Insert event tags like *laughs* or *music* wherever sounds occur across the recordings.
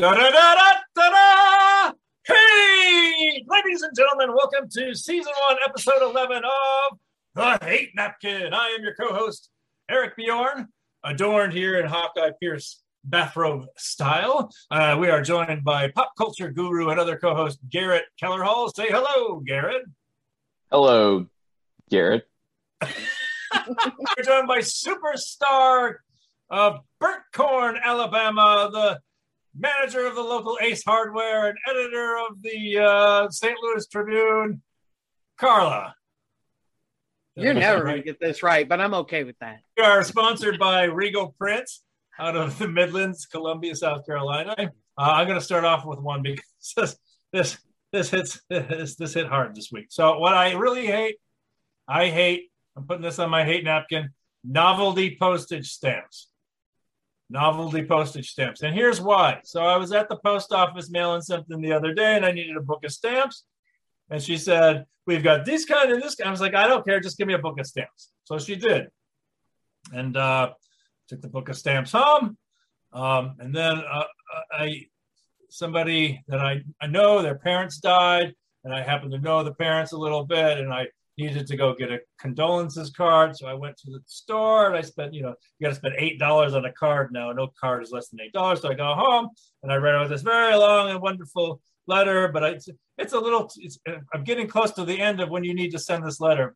Da da da da da da! Hey, ladies and gentlemen, welcome to season one, episode 11 of The Hate Napkin. I am your co host, Arik Bjorn, adorned here in Hawkeye Pierce bathrobe style. Uh, we are joined by pop culture guru and other co host, Garrett Kellerhall. Say hello, Garrett. Hello, Garrett. *laughs* We're joined by superstar of Burnt Corn, Alabama, the manager of the local Ace Hardware and editor of the uh, St. Louis Tribune, Carla. You're never going to get this right, but I'm okay with that. We are sponsored by Regal Prints out of the Midlands, Columbia, South Carolina. Uh, I'm going to start off with one because *laughs* this this this hits this, this hit hard this week. So what I really hate, I hate. I'm putting this on my hate napkin. Novelty postage stamps novelty postage stamps. And here's why. So I was at the post office mailing something the other day and I needed a book of stamps. And she said, We've got this kind and this kind. I was like, I don't care, just give me a book of stamps. So she did. And uh, took the book of stamps home. Um, and then uh, I somebody that I, I know, their parents died, and I happen to know the parents a little bit, and I needed to go get a condolences card. So I went to the store and I spent, you know, you got to spend $8 on a card now. No card is less than $8. So I go home and I read out this very long and wonderful letter, but it's, it's a little, it's, I'm getting close to the end of when you need to send this letter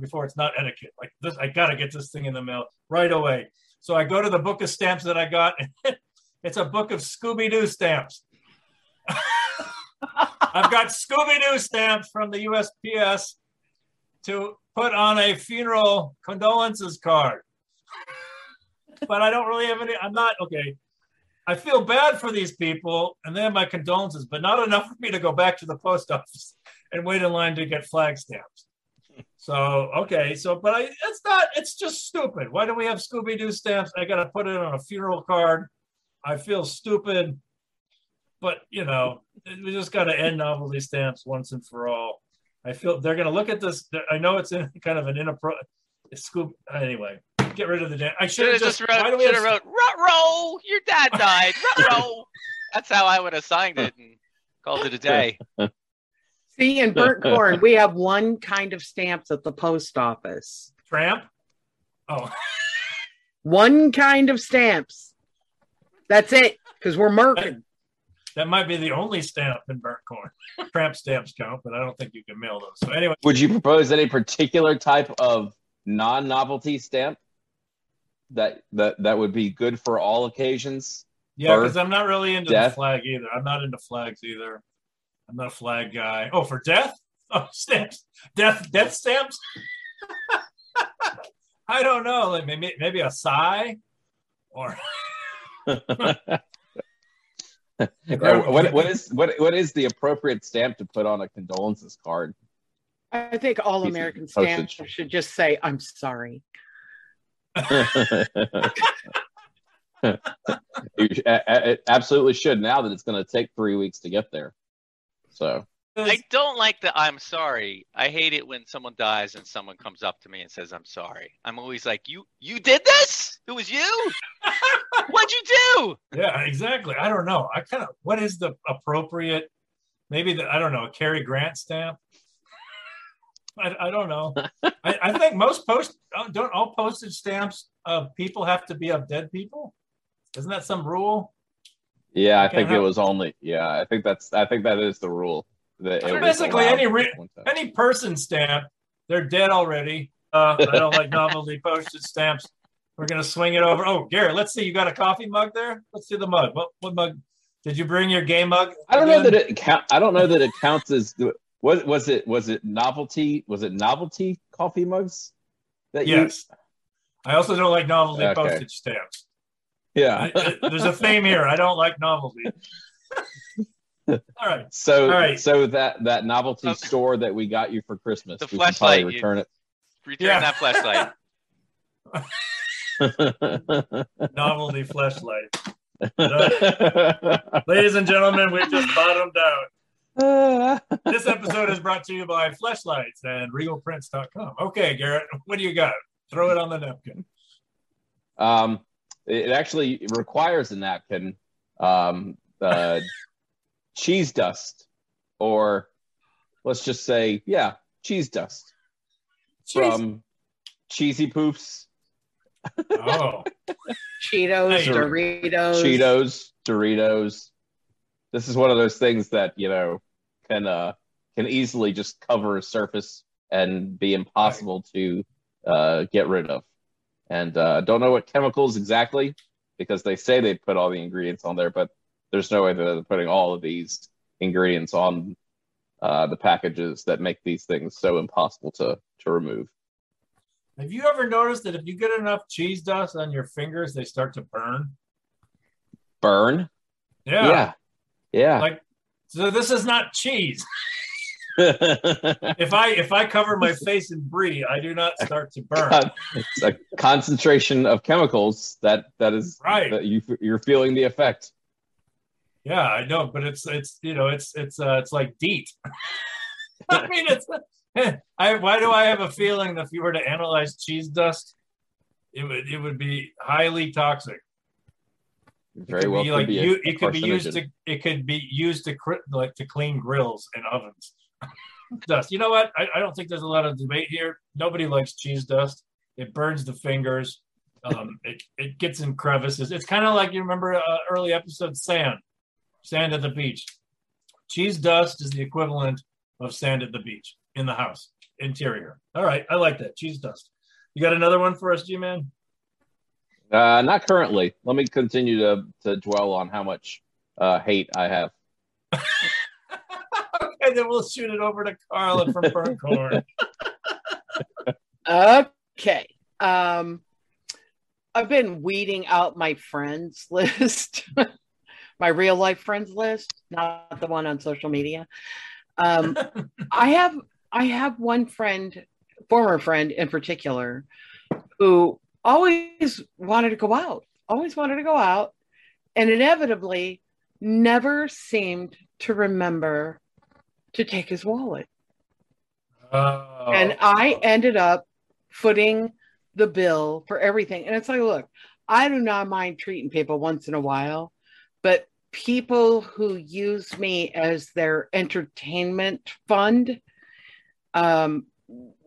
before it's not etiquette. Like this, I got to get this thing in the mail right away. So I go to the book of stamps that I got. *laughs* It's a book of Scooby Doo stamps. *laughs* I've got Scooby Doo stamps from the USPS to put on a funeral condolences card. but I don't really have any, I'm not, okay. I feel bad for these people and they have my condolences, but not enough for me to go back to the post office and wait in line to get flag stamps. So, okay. So, but I, it's not, it's just stupid. Why do we have Scooby Doo stamps? I got to put it on a funeral card. I feel stupid, but you know, we just got to end novelty stamps once and for all. I feel they're going to look at this. I know it's in *laughs* kind of an inappropriate scoop. Anyway, get rid of the. I should have just, just wrote. Should have wrote roll. Your dad died. *laughs* roll. That's how I would have signed it and called it a day. *laughs* See, in burnt corn, we have one kind of stamps at the post office. Tramp. Oh. one kind of stamps. That's it, because we're merkin. That might be the only stamp in burnt corn. *laughs* Tramp stamps count, but I don't think you can mail those. So anyway, would you propose any particular type of non-novelty stamp that that that would be good for all occasions? Yeah, because I'm not really into death? the flag either. I'm not into flags either. I'm not a flag guy. Oh, for death? *laughs* Oh, stamps. Death death stamps? *laughs* I don't know. Like maybe maybe a sigh or what, what is what what is the appropriate stamp to put on a condolences card? I think all Piece American stamps should just say "I'm sorry." *laughs* it absolutely should now that it's going to take three weeks to get there. So I don't like the I'm sorry. I hate it when someone dies and someone comes up to me and says I'm sorry. I'm always like, "You you did this? It was you? *laughs* What'd you do?" Yeah, exactly. I don't know. I kind of what is the appropriate maybe the I don't know, a Cary Grant stamp? *laughs* I, I don't know. I, I, think most post uh, don't all postage stamps of people have to be of dead people. Isn't that some rule? Yeah, I think have... it was only. Yeah, I think that's. I think that is the rule basically any re- any person stamp, they're dead already. Uh, I don't like novelty *laughs* postage stamps. We're gonna swing it over. Oh, Garrett, let's see. You got a coffee mug there? Let's see the mug. What what mug? Did you bring your game mug? I don't know that it count. I don't know that it counts as. Was was it was it novelty? Was it novelty coffee mugs? That yes. You... I also don't like novelty okay. postage stamps. Yeah, I, I, there's a theme here. I don't like novelty. *laughs* *laughs* All right. So, All right. so that that novelty okay. store that we got you for Christmas, the flashlight. Return you, it. Return yeah. that flashlight. *laughs* *laughs* novelty flashlight. Ladies and gentlemen, we just bottomed out. this episode is brought to you by Fleshlights and RegalPrints.com. Okay, Garrett, what do you got? Throw it on the napkin. Um, it actually requires a napkin. Um, uh, cheese dust, or let's just say, yeah, cheese dust from cheesy poops, Oh, *laughs* Cheetos, Hey. Doritos. Cheetos, Doritos. This is one of those things that you know can uh, can easily just cover a surface and be impossible to uh, get rid of. And uh, don't know what chemicals exactly because they say they put all the ingredients on there, but there's no way that they're putting all of these ingredients on uh, the packages that make these things so impossible to to remove. have you ever noticed that if you get enough cheese dust on your fingers, they start to burn? Burn? Yeah. yeah. yeah. Like, so this is not cheese. *laughs* *laughs* If I if I cover my face in brie, I do not start to burn. *laughs* it's a concentration of chemicals that that is Right. that you you're feeling the effect. Yeah, I know, but it's it's you know it's it's uh it's like DEET. *laughs* I mean, it's *laughs* I why do I have a feeling that if you were to analyze cheese dust, it would it would be highly toxic. Very well be like be you, it could be used to it could be used to like to clean grills and ovens. *laughs* dust. You know what? I, I don't think there's a lot of debate here. Nobody likes cheese dust. It burns the fingers. Um, it it gets in crevices. It's kind of like you remember uh, early episode sand, sand at the beach. Cheese dust is the equivalent of sand at the beach in the house interior. All right, I like that cheese dust. You got another one for us, G man? Uh, not currently. Let me continue to to dwell on how much uh, hate I have. *laughs* okay, then we'll shoot it over to Carla from *laughs* Burnt Corn. Okay. Um, I've been weeding out my friends *laughs* list, my real life friends list, not the one on social media. Um, I have I have one friend, former friend in particular, who always wanted to go out, always wanted to go out, and inevitably never seemed to remember to take his wallet. Oh. and I ended up footing the bill for everything. And it's like, look, I do not mind treating people once in a while, but people who use me as their entertainment fund, um,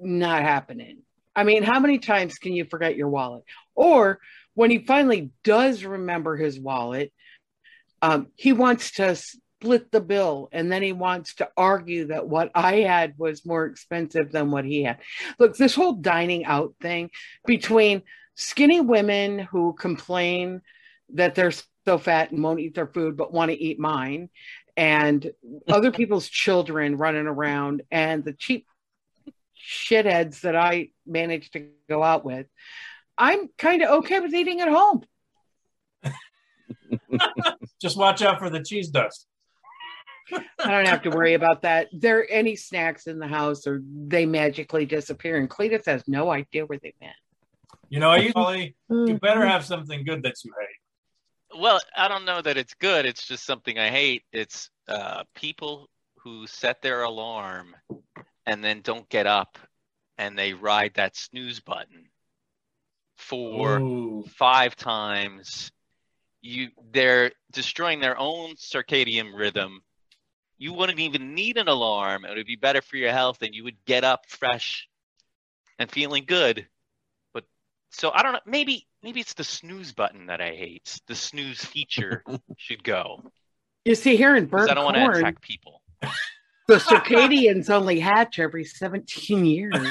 not happening. I mean, how many times can you forget your wallet? Or when he finally does remember his wallet, um, he wants to split the bill and then he wants to argue that what I had was more expensive than what he had. Look, this whole dining out thing between skinny women who complain that they're so fat and won't eat their food but want to eat mine and *laughs* other people's children running around and the cheap shitheads that I managed to go out with. I'm kind of okay with eating at home. *laughs* Just watch out for the cheese dust. *laughs* I don't have to worry about that. There are any snacks in the house or they magically disappear. And Cletus has no idea where they went. You know, usually you better have something good that you hate. Well, I don't know that it's good. It's just something I hate. It's uh, people who set their alarm and then don't get up and they ride that snooze button for Ooh. five times. You they're destroying their own circadian rhythm. You wouldn't even need an alarm. It would be better for your health and you would get up fresh and feeling good. But so I don't know, maybe maybe it's the snooze button that I hate. The snooze feature *laughs* should go. You see, here in Because burnt I don't want to attack people. the circadians only hatch every 17 years. *laughs*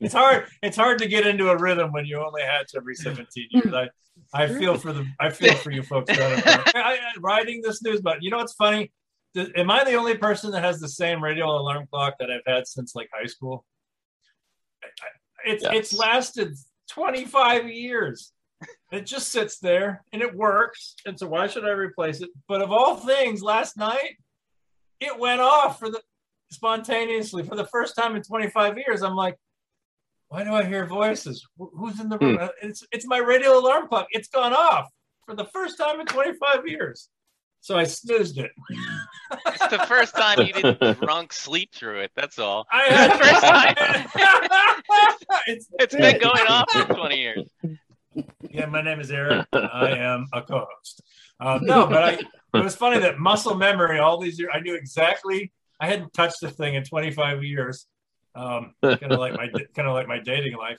it's hard. It's hard to get into a rhythm when you only hatch every 17 years. Hmm. I, I feel for the. I feel for you folks. *laughs* I, I, riding the snooze button. You know what's funny? Th- Am I the only person that has the same radio alarm clock that I've had since like high school? I- I- It's Yes. it's lasted 25 years. It just sits there and it works. And so why should I replace it? But of all things, last night it went off for the spontaneously for the first time in 25 years. I'm like, why do I hear voices? Who's in the hmm. room? Uh, it's it's my radio alarm clock. It's gone off for the first time in 25 years. So I snoozed it. *laughs* It's the first time you didn't *laughs* drunk sleep through it. That's all. I First *laughs* it's, *laughs* It's been going on for 20 years. yeah, my name is Arik. I am a co-host. Um, no, but I, it was funny that muscle memory. All these years, I knew exactly. I hadn't touched the thing in 25 years. Um, kind of like my kind of like my dating life,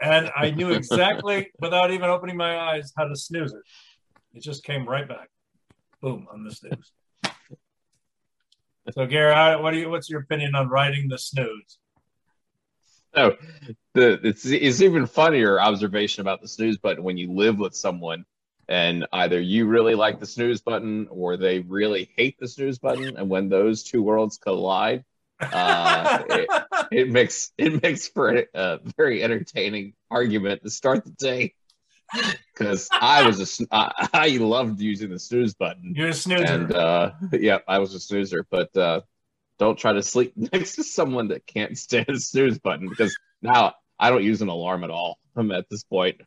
and I knew exactly without even opening my eyes how to snooze it. It just came right back, boom on the snooze. So, Gary, what do you? What's your opinion on riding the snooze? No, the it's it's even funnier observation about the snooze button when you live with someone and either you really like the snooze button or they really hate the snooze button, and when those two worlds collide, uh, it, *laughs* it makes it makes for a, a very entertaining argument to start the day. Because I was a sn- I, *laughs* I loved using the snooze button, You're a snoozer. and uh, yeah, I was a snoozer. But uh, don't try to sleep *laughs* next to someone that can't stand a snooze button because now I don't use an alarm at all. I'm at this point.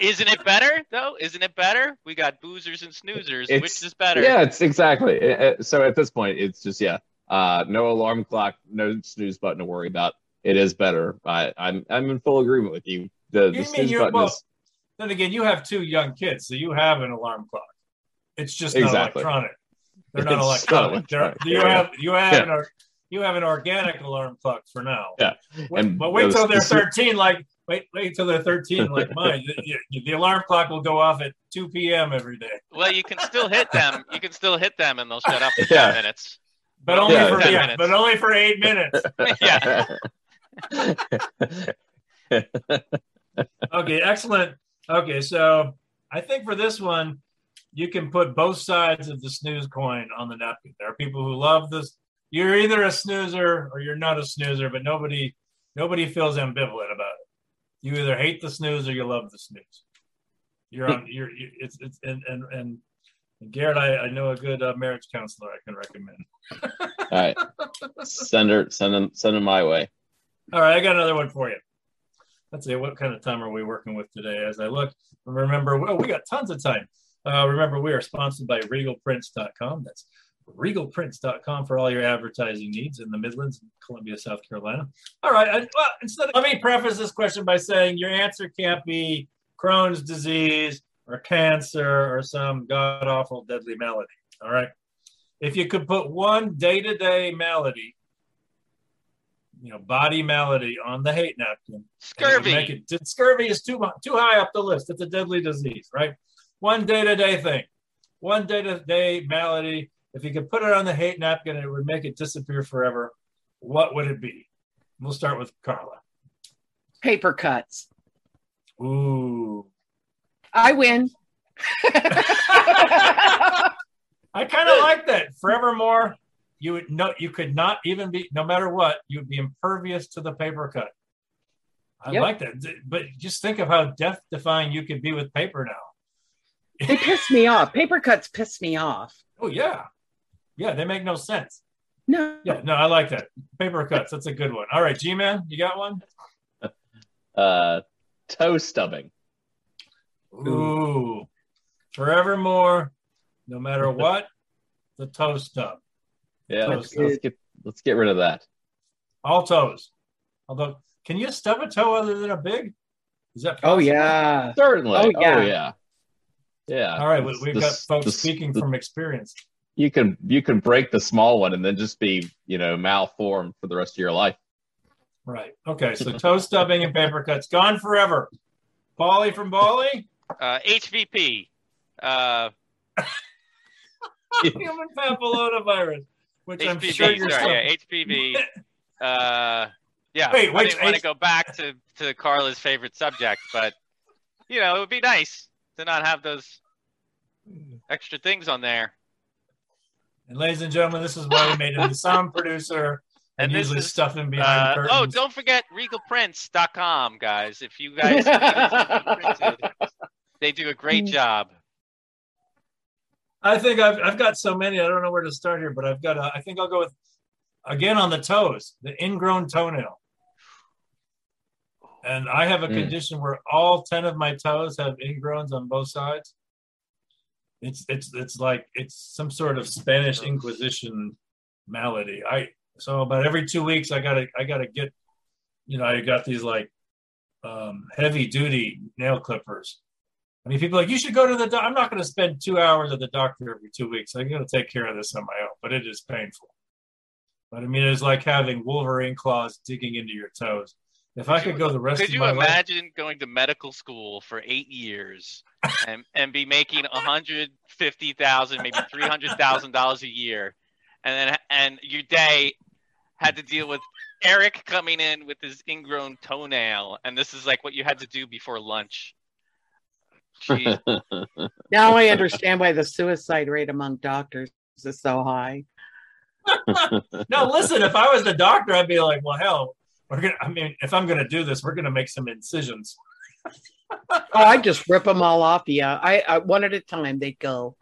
Isn't it better though? Isn't it better? We got boozers and snoozers. It's- Which is better? Yeah, it's exactly. Uh, uh, So at this point, it's just yeah, uh, no alarm clock, no snooze button to worry about. It is better. I, I'm I'm in full agreement with you. The, You the mean snooze you're- button well, is then again, you have two young kids, so you have an alarm clock. It's just not Exactly. electronic. They're not It's electronic. They're, electronic. you have you have Yeah. an you have an organic alarm clock for now. Yeah. Wait- And but wait those- till they're *laughs* the sn- 13. Like wait wait till they're 13 like *laughs* mine. The, the- the alarm clock will go off at 2 p.m. every day, Well, you can still hit them. You can still hit them, and they'll shut up in Yeah. 10 minutes. but only Yeah. for yeah, minutes. but only for eight minutes. *laughs* yeah. Okay, excellent. Okay, so I think for this one, you can put both sides of the snooze coin on the napkin. There are people who love this. You're either a snoozer or you're not a snoozer, but nobody nobody feels ambivalent about it. You either hate the snooze or you love the snooze. You're on. You're. you it's. It's. And and and. Garrett, I, I know a good uh, marriage counselor I can recommend. All right, *laughs* send her, send them, send them my way. All right, I got another one for you. Let's see, what kind of time are we working with today? As I look, remember, well, we got tons of time. Uh, remember, we are sponsored by regalprints.com. That's regalprints.com for all your advertising needs in the Midlands, Columbia, South Carolina. All right, I, well, instead of, let me preface this question by saying your answer can't be Crohn's disease or cancer or some god awful deadly malady. All right. If you could put one day to day malady you know, body malady on the hate napkin. and Make Scurvy. it, scurvy is too mu- too high up the list. It's a deadly disease, right? One day to day thing, one day to day malady. If you could put it on the hate napkin, it would make it disappear forever. What would it be? We'll start with Carla. Paper cuts. Ooh, I win. *laughs* I kind of like that. Forevermore, you would no, you could not even be, no matter what, you would be impervious to the paper cut. I Yep. like that, but just think of how death defying you could be with paper now. they piss me off. *laughs* Paper cuts piss me off. Oh yeah, yeah, they make no sense. No. Yeah, no, I like that. Paper cuts, that's a good one. All right, G man, you got one? *laughs* Uh, toe stubbing. Ooh, forevermore, no matter what, the toe stub, Yeah, let's, let's get let's get rid of that. all toes. Although, can you stub a toe other than a big? Is that Oh yeah. Certainly. Oh, Oh yeah. yeah. yeah. All right, we, This- we've this- got folks this- speaking the- from experience. You can you can break the small one and then just be you know malformed for the rest of your life. Right. Okay. So toe *laughs* stubbing and paper cuts gone forever. Pauly from Bali. Uh, HVP. Uh, *laughs* Human papillomavirus, which I'm HPV. sure you're sorry, yeah, HPV. *laughs* Uh, yeah. Wait, I didn't want to go back to, to Carla's favorite subject, but you know, it would be nice to not have those extra things on there. And ladies and gentlemen, this is why we made him the sound *laughs* producer and, And this usually is, stuff him behind Uh, curtains. oh, don't forget regalprints.com, guys. If you guys *laughs* printed, they do a great job. I think I've I've got so many. I don't know where to start here, but I've got. A, I think I'll go with again on the toes, the ingrown toenail. And I have a Mm. condition where all ten of my toes have ingrowns on both sides. it's it's it's like it's some sort of Spanish Inquisition malady. I so about every two weeks I gotta I gotta get you know I got these like um, heavy duty nail clippers. I mean, people are like you should go to the. Do-. I'm not going to spend two hours at the doctor every two weeks. I'm going to take care of this on my own, but it is painful. But I mean, it's like having Wolverine claws digging into your toes. If I could go the rest Could of you my life, could you imagine going to medical school for eight years and, and be making a hundred fifty thousand, maybe three hundred thousand dollars a year, and then and your day had to deal with Arik coming in with his ingrown toenail, and this is like what you had to do before lunch. *laughs* Now I understand why the suicide rate among doctors is so high. *laughs* no, listen. If I was the doctor, I'd be like, well, hell, we're gonna. I mean, if I'm gonna do this, we're gonna make some incisions. *laughs* Oh, I just rip them all off. Yeah, I, I one at a time they go.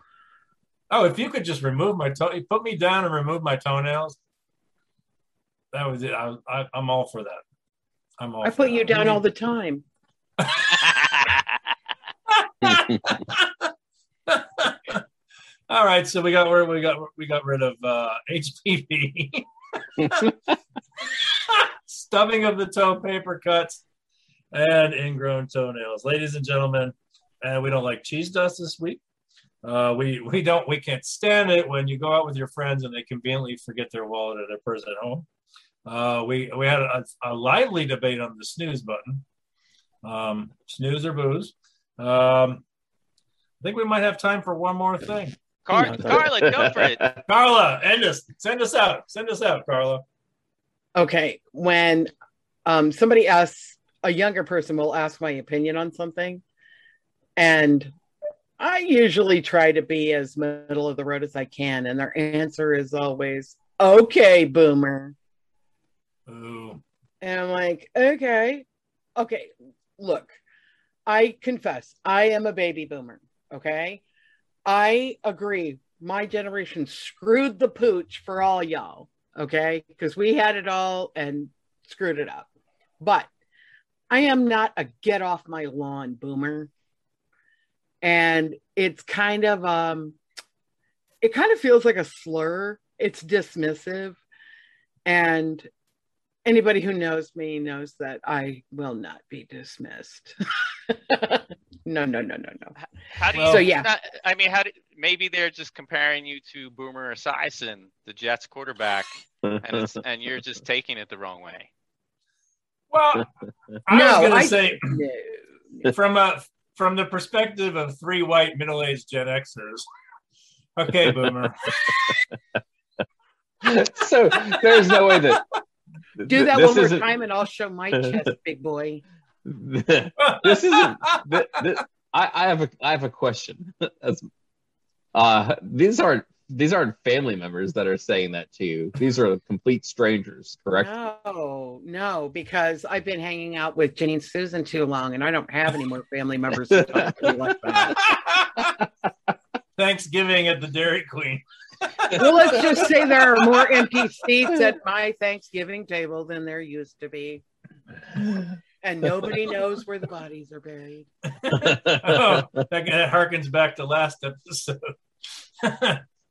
Oh, if you could just remove my toe, put me down and remove my toenails. That was it. I, I, I'm all for that. I'm all. I put you that. down all the time. *laughs* All right, so we got we got we got rid of uh, HPV, *laughs* stubbing of the toe, paper cuts, and ingrown toenails. Ladies and gentlemen, and we don't like cheese dust this week. Uh, we we don't we can't stand it when you go out with your friends and they conveniently forget their wallet or their purse at home. Uh, we we had a, a lively debate on the snooze button, um, snooze or booze. Um, I think we might have time for one more thing. Car- Carla, go for it. *laughs* Carla, end us. Send us out. Send us out, Carla. Okay, when um, somebody asks, a younger person will ask my opinion on something, and I usually try to be as middle of the road as I can, and their answer is always, "Okay, boomer," Ooh. and I'm like, "Okay, okay." Look, I confess, I am a baby boomer. Okay, I agree. My generation screwed the pooch for all y'all okay? Because we had it all and screwed it up. But I am not a get off my lawn boomer. And it's kind of um it kind of feels like a slur. It's dismissive. And anybody who knows me knows that I will not be dismissed. *laughs* no, no, no, no, no. How do you? Well- So, yeah. not- I mean, how do? Maybe they're just comparing you to Boomer Esiason, the Jets quarterback, and it's, *laughs* and you're just taking it the wrong way. Well, *laughs* I No, was going to say No. from a from the perspective of three white middle aged Gen Xers. Okay, Boomer. so there's no way that Do that this one more time and I'll show my *laughs* chest, big boy. *laughs* this isn't. th- th- I, I have a I have a question. *laughs* As- uh, these aren't these aren't family members that are saying that to you. These are complete strangers, correct? No, no, because I've been hanging out with Jenny and Susan too long, and I don't have any more family members to talk to me like that. Thanksgiving at the Dairy Queen. Well, let's just say there are more empty seats at my Thanksgiving table than there used to be, and nobody knows where the bodies are buried. oh, *laughs* that, that harkens back to last episode. *laughs*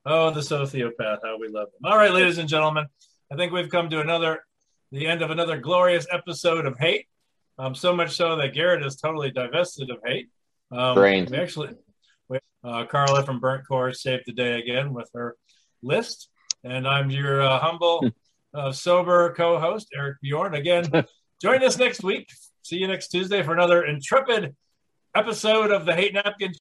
oh, the sociopath, how we love him. All right, ladies and gentlemen, I think we've come to another, the end of another glorious episode of Hate. Um, so much so that Garrett is totally divested of hate. Um, Drained. We actually, we, uh, Carla from Burnt Corn saved the day again with her list, and I'm your uh, humble, uh, sober co-host Arik Bjorn. Again, *laughs* join us next week. See you next Tuesday for another intrepid episode of the Hate Napkin